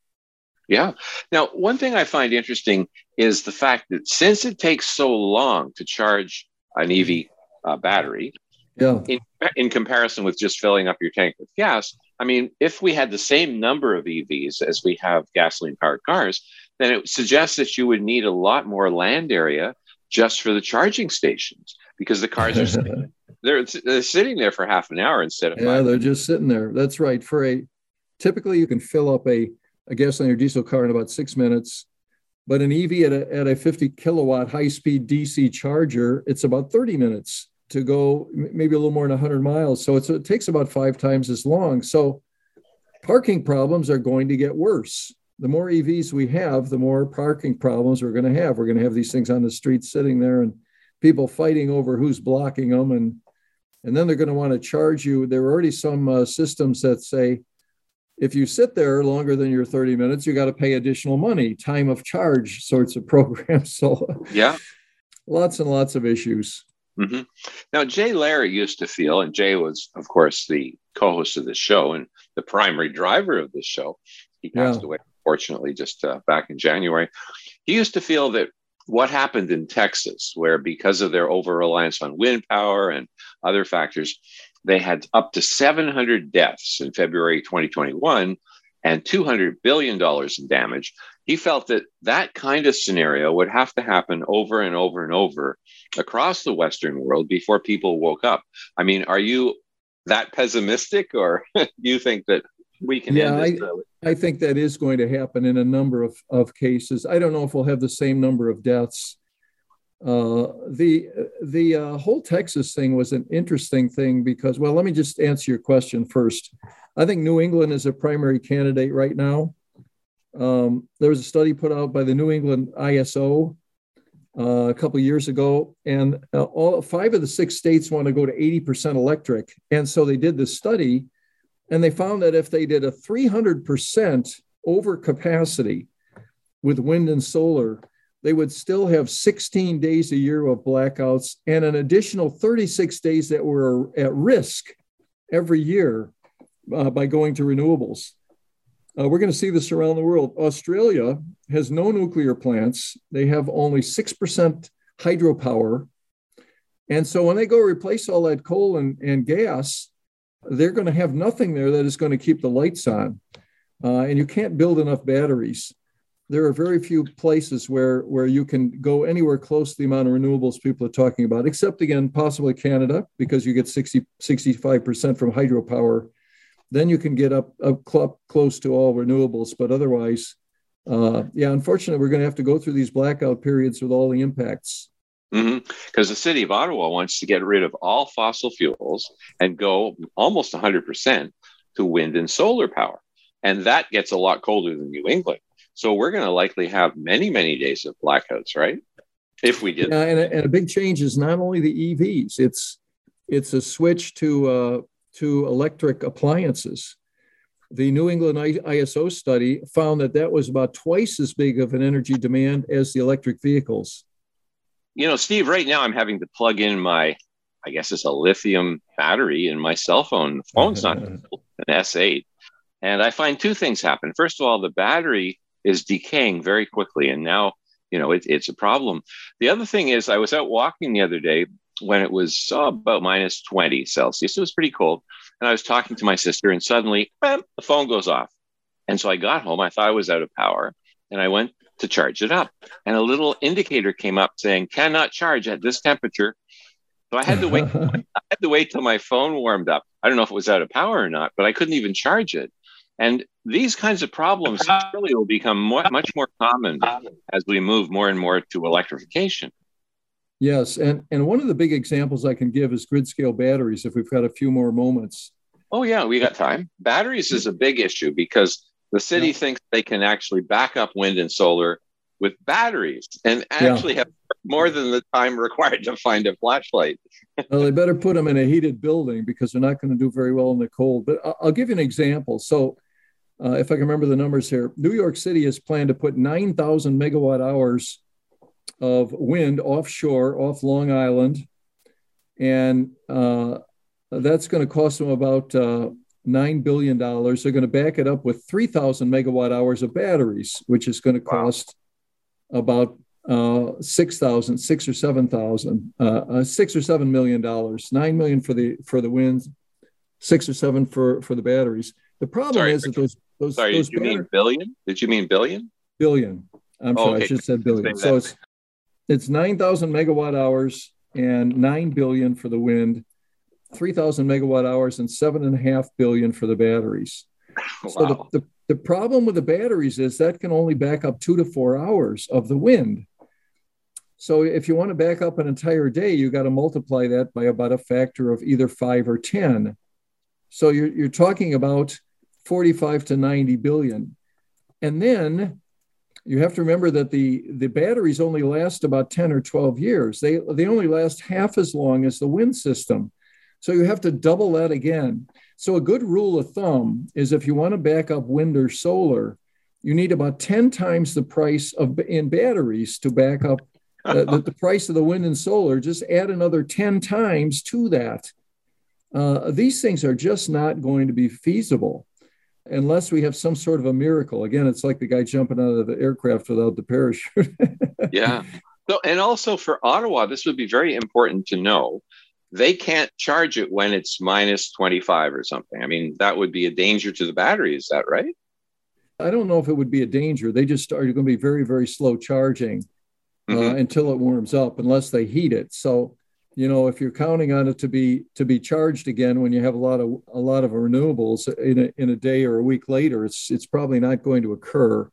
S2: Yeah. Now, one thing I find interesting is the fact that since it takes so long to charge an EV uh, battery,
S3: yeah.
S2: in, in comparison with just filling up your tank with gas, I mean, if we had the same number of EVs as we have gasoline powered cars, then it suggests that you would need a lot more land area just for the charging stations because the cars are sitting, they're, they're sitting there for half an hour instead of
S3: yeah they they're just sitting there that's right for a typically you can fill up a, a gasoline or diesel car in about six minutes but an ev at a, at a 50 kilowatt high speed dc charger it's about 30 minutes to go maybe a little more than 100 miles. So it takes about five times as long. So parking problems are going to get worse. The more EVs we have, the more parking problems we're going to have. We're going to have these things on the street sitting there and people fighting over who's blocking them. And, and then they're going to want to charge you. There are already some uh, systems that say, if you sit there longer than your 30 minutes, you got to pay additional money, time of charge sorts of programs. So,
S2: yeah,
S3: lots and lots of issues.
S2: Mm-hmm. Now, Jay Larry used to feel, and Jay was, of course, the co host of the show and the primary driver of the show. He passed yeah. away, fortunately, just uh, back in January. He used to feel that what happened in Texas, where because of their over reliance on wind power and other factors, they had up to 700 deaths in February 2021 and $200 billion in damage. He felt that that kind of scenario would have to happen over and over and over across the Western world before people woke up. I mean, are you that pessimistic, or do you think that we can
S3: yeah, I, I, think that is going to happen in a number of, of cases. I don't know if we'll have the same number of deaths. Uh, the the uh, whole Texas thing was an interesting thing because, well, let me just answer your question first. I think New England is a primary candidate right now. Um, there was a study put out by the New England ISO uh, a couple years ago, and uh, all five of the six states want to go to 80% electric. And so they did this study, and they found that if they did a 300% over capacity with wind and solar, they would still have 16 days a year of blackouts and an additional 36 days that were at risk every year uh, by going to renewables. Uh, we're going to see this around the world. Australia has no nuclear plants, they have only 6% hydropower. And so when they go replace all that coal and, and gas, they're going to have nothing there that is going to keep the lights on. Uh, and you can't build enough batteries. There are very few places where, where you can go anywhere close to the amount of renewables people are talking about, except again, possibly Canada, because you get 60, 65% from hydropower then you can get up, up cl- close to all renewables. But otherwise, uh, yeah, unfortunately, we're going to have to go through these blackout periods with all the impacts.
S2: Because mm-hmm. the city of Ottawa wants to get rid of all fossil fuels and go almost 100% to wind and solar power. And that gets a lot colder than New England. So we're going to likely have many, many days of blackouts, right? If we did.
S3: Yeah, and a, and a big change is not only the EVs, it's it's a switch to uh, to electric appliances. The New England ISO study found that that was about twice as big of an energy demand as the electric vehicles.
S2: You know, Steve, right now I'm having to plug in my, I guess it's a lithium battery in my cell phone. The phone's not an S8. And I find two things happen. First of all, the battery is decaying very quickly. And now, you know, it, it's a problem. The other thing is, I was out walking the other day when it was oh, about minus 20 Celsius. It was pretty cold. And I was talking to my sister, and suddenly, bam, the phone goes off. And so I got home. I thought I was out of power. And I went to charge it up. And a little indicator came up saying, cannot charge at this temperature. So I had to wait. I had to wait till my phone warmed up. I don't know if it was out of power or not, but I couldn't even charge it. And these kinds of problems really will become more, much more common as we move more and more to electrification.
S3: Yes, and and one of the big examples I can give is grid scale batteries. If we've got a few more moments.
S2: Oh yeah, we got time. Batteries is a big issue because the city yeah. thinks they can actually back up wind and solar with batteries and actually yeah. have more than the time required to find a flashlight.
S3: well, they better put them in a heated building because they're not going to do very well in the cold. But I'll give you an example. So, uh, if I can remember the numbers here, New York City has planned to put 9,000 megawatt hours of wind offshore off Long Island. And uh, that's going to cost them about uh, $9 billion. They're going to back it up with 3,000 megawatt hours of batteries, which is going to cost wow. about uh, 6,000, six or 7,000, uh, uh, six or seven million dollars, nine million for the for the winds, six or seven for for the batteries. The problem sorry, is that those those,
S2: sorry,
S3: those
S2: did you mean billion? Did you mean billion?
S3: Billion. I'm oh, sorry, okay. I should said billion. So it's it's 9,000 megawatt hours and 9 billion for the wind, 3,000 megawatt hours and seven and a half billion for the batteries. Wow. So the, the, the problem with the batteries is that can only back up two to four hours of the wind. So if you want to back up an entire day, you got to multiply that by about a factor of either five or 10. So you're, you're talking about 45 to 90 billion. And then you have to remember that the, the batteries only last about 10 or 12 years. They, they only last half as long as the wind system. So you have to double that again. So a good rule of thumb is if you want to back up wind or solar, you need about 10 times the price of in batteries to back up uh, the, the, price of the wind and solar. Just add another 10 times to that. Uh, these things are just not going to be feasible unless we have some sort of a miracle. Again, it's like the guy jumping out of the aircraft without the parachute.
S2: yeah. So, and also for Ottawa, this would be very important to know. They can't charge it when it's minus 25 or something. I mean, that would be a danger to the battery. Is that right?
S3: I don't know if it would be a danger. They just are going to be very, very slow charging uh, mm-hmm. until it warms up, unless they heat it. So you know if you're counting on it to be to be charged again when you have a lot of a lot of renewables in a, in a day or a week later it's it's probably not going to occur.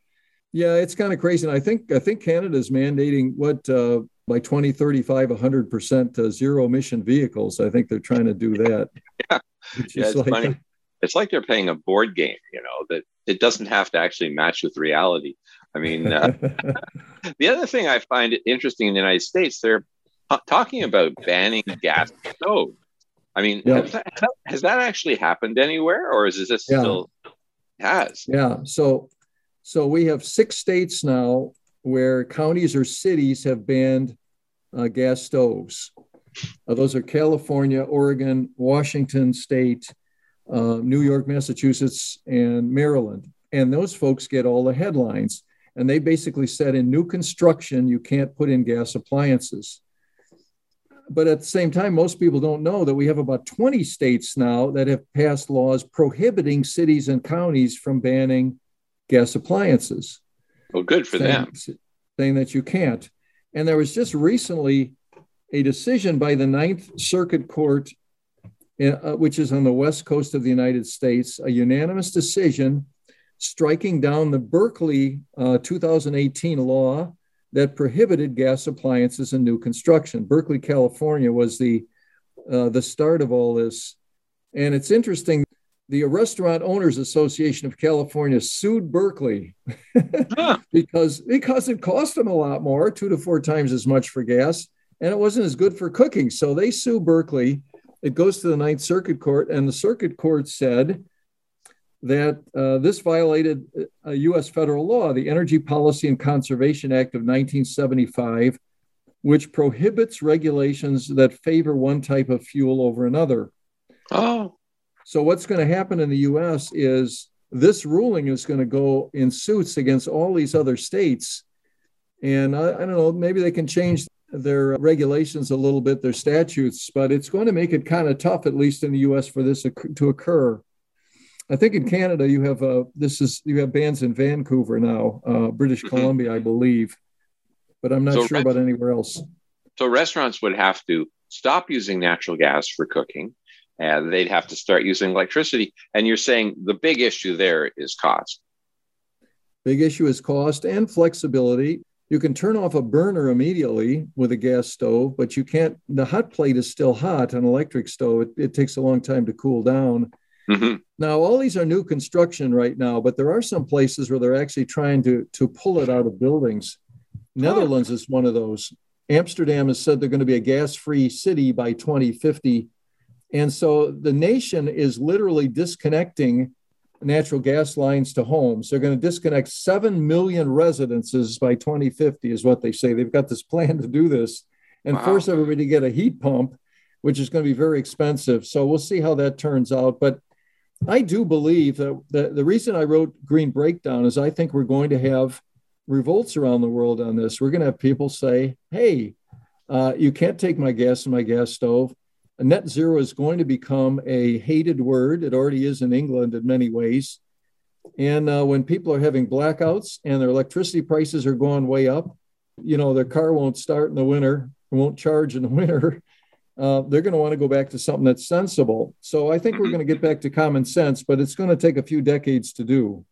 S3: Yeah it's kind of crazy. And i think i think canada's mandating what uh, by 2035 100% uh, zero emission vehicles. I think they're trying to do that.
S2: Yeah, yeah it's like, funny it's like they're playing a board game you know that it doesn't have to actually match with reality. I mean uh, the other thing i find interesting in the united states they're talking about banning gas stoves. I mean, yeah. has, that, has, that, actually happened anywhere, or is this yeah. still has?
S3: Yeah. So, so we have six states now where counties or cities have banned uh, gas stoves. Uh, those are California, Oregon, Washington State, uh, New York, Massachusetts, and Maryland. And those folks get all the headlines. And they basically said in new construction, you can't put in gas appliances but at the same time, most people don't know that we have about 20 states now that have passed laws prohibiting cities and counties from banning gas appliances.
S2: Well, good for
S3: saying,
S2: them.
S3: Saying that you can't. And there was just recently a decision by the Ninth Circuit Court, uh, which is on the west coast of the United States, a unanimous decision striking down the Berkeley uh, 2018 law that prohibited gas appliances in new construction. Berkeley, California was the, uh, the start of all this. And it's interesting, the Restaurant Owners Association of California sued Berkeley because, because it cost them a lot more, two to four times as much for gas, and it wasn't as good for cooking. So they sue Berkeley it goes to the Ninth Circuit Court, and the Circuit Court said that uh, this violated a U.S. federal law, the Energy Policy and Conservation Act of 1975, which prohibits regulations that favor one type of fuel over another.
S2: Oh.
S3: So, what's going to happen in the US is this ruling is going to go in suits against all these other states. And I, I, don't know, maybe they can change their regulations a little bit, their statutes, but it's going to make it kind of tough, at least in the US, for this to occur. I think in Canada you have uh, this is you have bans in Vancouver now, uh, British mm-hmm. Columbia, I believe, but I'm not so sure about anywhere else.
S2: So restaurants would have to stop using natural gas for cooking and they'd have to start using electricity. And you're saying the big issue there is cost.
S3: Big issue is cost and flexibility. You can turn off a burner immediately with a gas stove, but you can't. The hot plate is still hot. An electric stove, it, it takes a long time to cool down. Mm-hmm. Now, all these are new construction right now, but there are some places where they're actually trying to, to pull it out of buildings. Netherlands oh. is one of those. Amsterdam has said they're going to be a gas free city by 2050 and so the nation is literally disconnecting natural gas lines to homes. They're going to disconnect 7 million residences by 2050, is what they say. They've got this plan to do this and wow. force everybody to get a heat pump, which is going to be very expensive. So we'll see how that turns out. But I do believe that the, the reason I wrote Green Breakdown is I think we're going to have revolts around the world on this. We're going to have people say, hey, uh, you can't take my gas in my gas stove net zero is going to become a hated word. It already is in England in many ways. And uh, when people are having blackouts and their electricity prices are going way up, you know, their car won't start in the winter, won't charge in the winter. Uh, they're going to want to go back to something that's sensible. So I think we're going to get back to common sense, but it's going to take a few decades to do.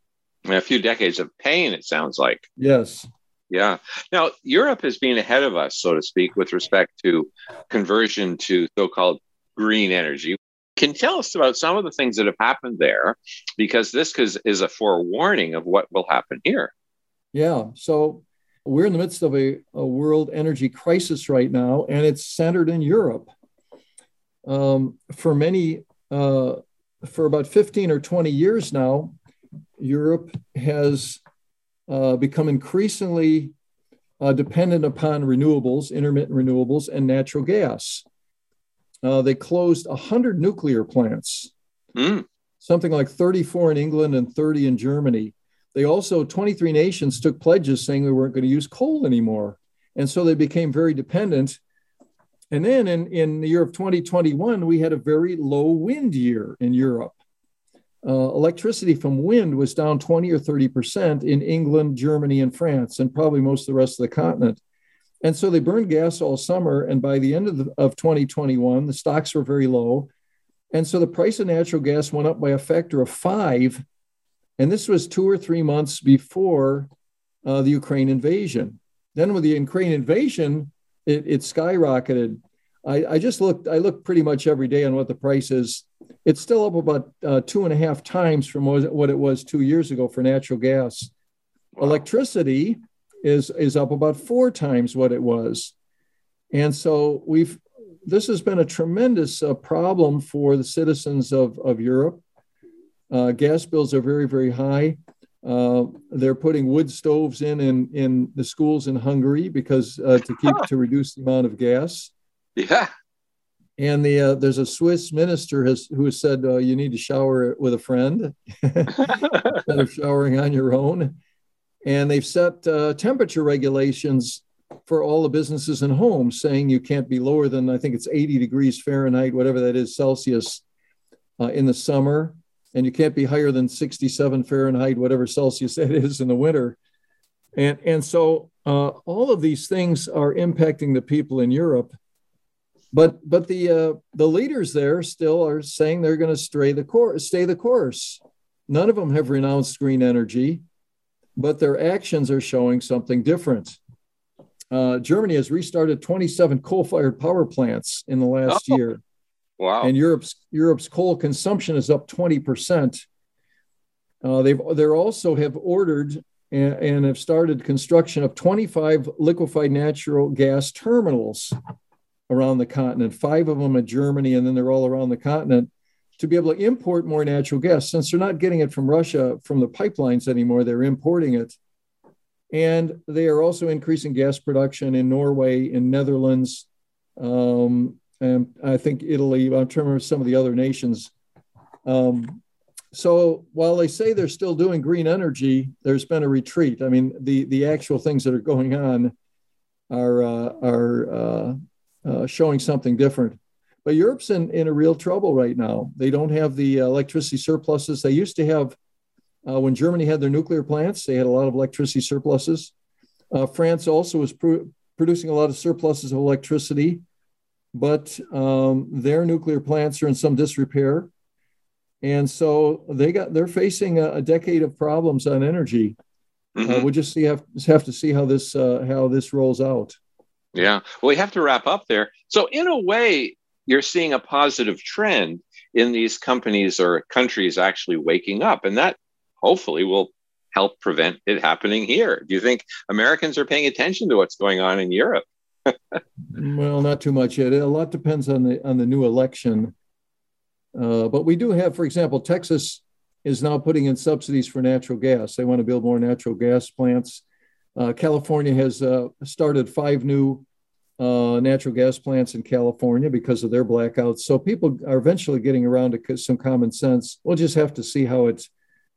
S2: A few decades of pain, it sounds like.
S3: Yes.
S2: Yeah. Now, Europe is being ahead of us, so to speak, with respect to conversion to so called green energy. Can you tell us about some of the things that have happened there? Because this is a forewarning of what will happen here.
S3: Yeah. So we're in the midst of a, a world energy crisis right now, and it's centered in Europe. Um, for many, uh, for about 15 or 20 years now, Europe has uh, become increasingly uh, dependent upon renewables, intermittent renewables, and natural gas. Uh, they closed 100 nuclear plants, mm. something like 34 in England and 30 in Germany. They also, 23 nations took pledges saying we weren't going to use coal anymore. And so they became very dependent. And then in, in the year of 2021, we had a very low wind year in Europe uh, electricity from wind was down 20 or 30% in England, Germany, and France, and probably most of the rest of the continent. And so they burned gas all summer. And by the end of, the, of 2021, the stocks were very low. And so the price of natural gas went up by a factor of five. And this was two or three months before uh, the Ukraine invasion. Then, with the Ukraine invasion, it, it skyrocketed. I, I, just looked, I look pretty much every day on what the price is it's still up about uh, two and a half times from what it was two years ago for natural gas. Wow. Electricity is is up about four times what it was, and so we've this has been a tremendous uh, problem for the citizens of of Europe. Uh, gas bills are very very high. Uh, they're putting wood stoves in, in in the schools in Hungary because uh, to keep to reduce the amount of gas.
S2: Yeah.
S3: And the uh, there's a Swiss minister has who has said uh, you need to shower with a friend instead of showering on your own. And they've set uh, temperature regulations for all the businesses and homes, saying you can't be lower than I think it's 80 degrees Fahrenheit, whatever that is Celsius, uh, in the summer, and you can't be higher than 67 Fahrenheit, whatever Celsius that is in the winter. And and so uh, all of these things are impacting the people in Europe but but the uh, the leaders there still are saying they're going to stay the course, stay the course. None of them have renounced green energy, but their actions are showing something different. Uh, Germany has restarted 27 coal-fired power plants in the last oh, year.
S2: Wow!
S3: And Europe's Europe's coal consumption is up 20 percent. Uh, they've they also have ordered and, and have started construction of 25 liquefied natural gas terminals around the continent, five of them in Germany, and then they're all around the continent to be able to import more natural gas. Since they're not getting it from Russia from the pipelines anymore, they're importing it. And they are also increasing gas production in Norway, in Netherlands, um, and I think Italy. I'm trying to remember some of the other nations. Um, so while they say they're still doing green energy, there's been a retreat. I mean, the the actual things that are going on are uh, are uh, uh, showing something different. But Europe's in, in a real trouble right now. They don't have the electricity surpluses they used to have uh, when Germany had their nuclear plants. They had a lot of electricity surpluses. Uh, France also was pr- producing a lot of surpluses of electricity, but um, their nuclear plants are in some disrepair, and so they got they're facing a, a decade of problems on energy. Uh, mm-hmm. we'll just see have, have to see how this uh, how this rolls out.
S2: Yeah, well, we have to wrap up there. So, in a way, you're seeing a positive trend in these companies or countries actually waking up. And that hopefully will help prevent it happening here. Do you think Americans are paying attention to what's going on in Europe?
S3: Well, not too much yet. A lot depends on the on the new election. Uh, but we do have, for example, Texas is now putting in subsidies for natural gas. They want to build more natural gas plants. Uh, California has uh, started five new uh, natural gas plants in California because of their blackouts. So people are eventually getting around to some common sense. We'll just have to see how it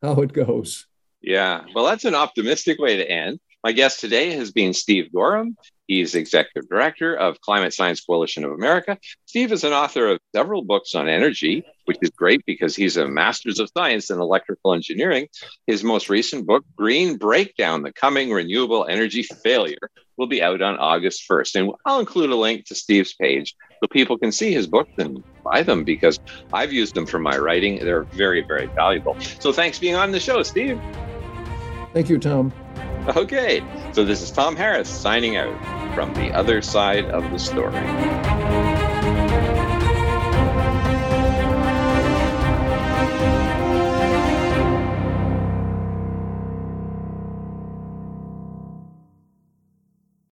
S3: how it goes.
S2: Yeah, well, that's an optimistic way to end. My guest today has been Steve Goreham. He's executive director of Climate Science Coalition of America. Steve is an author of several books on energy, which is great because he's a master's of science in electrical engineering. His most recent book, Green Breakdown The Coming Renewable Energy Failure, will be out on August 1st. And I'll include a link to Steve's page so people can see his books and buy them because I've used them for my writing. They're very, very valuable. So thanks for being on the show, Steve.
S3: Thank you, Tom.
S2: Okay, so this is Tom Harris signing out from the other side of the story.